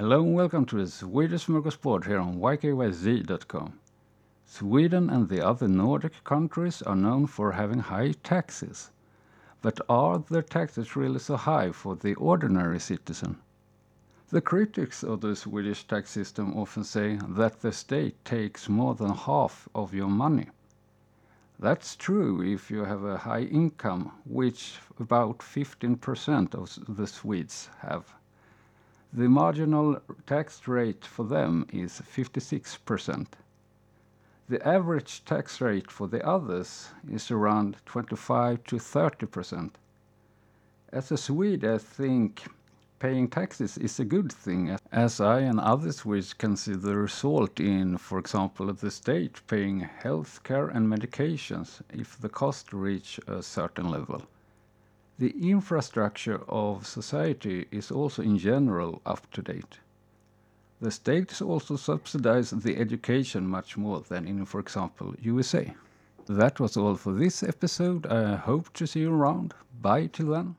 Hello and welcome to the Swedish Smorgasbord here on ykyz.com. Sweden and the other Nordic countries are known for having high taxes. But are the taxes really so high for the ordinary citizen? The critics of the Swedish tax system often say that the state takes more than half of your money. That's true if you have a high income, which about 15% of the Swedes have. The marginal tax rate for them is 56%. The average tax rate for the others is around 25 to 30%. As a Swede, I think paying taxes is a good thing, as I and other Swedes can see the result in, for example, the state paying health care and medications if the cost reach a certain level. The infrastructure of society is also in general up to date. The states also subsidize the education much more than in, for example, USA. That was all for this episode. I hope to see you around. Bye till then.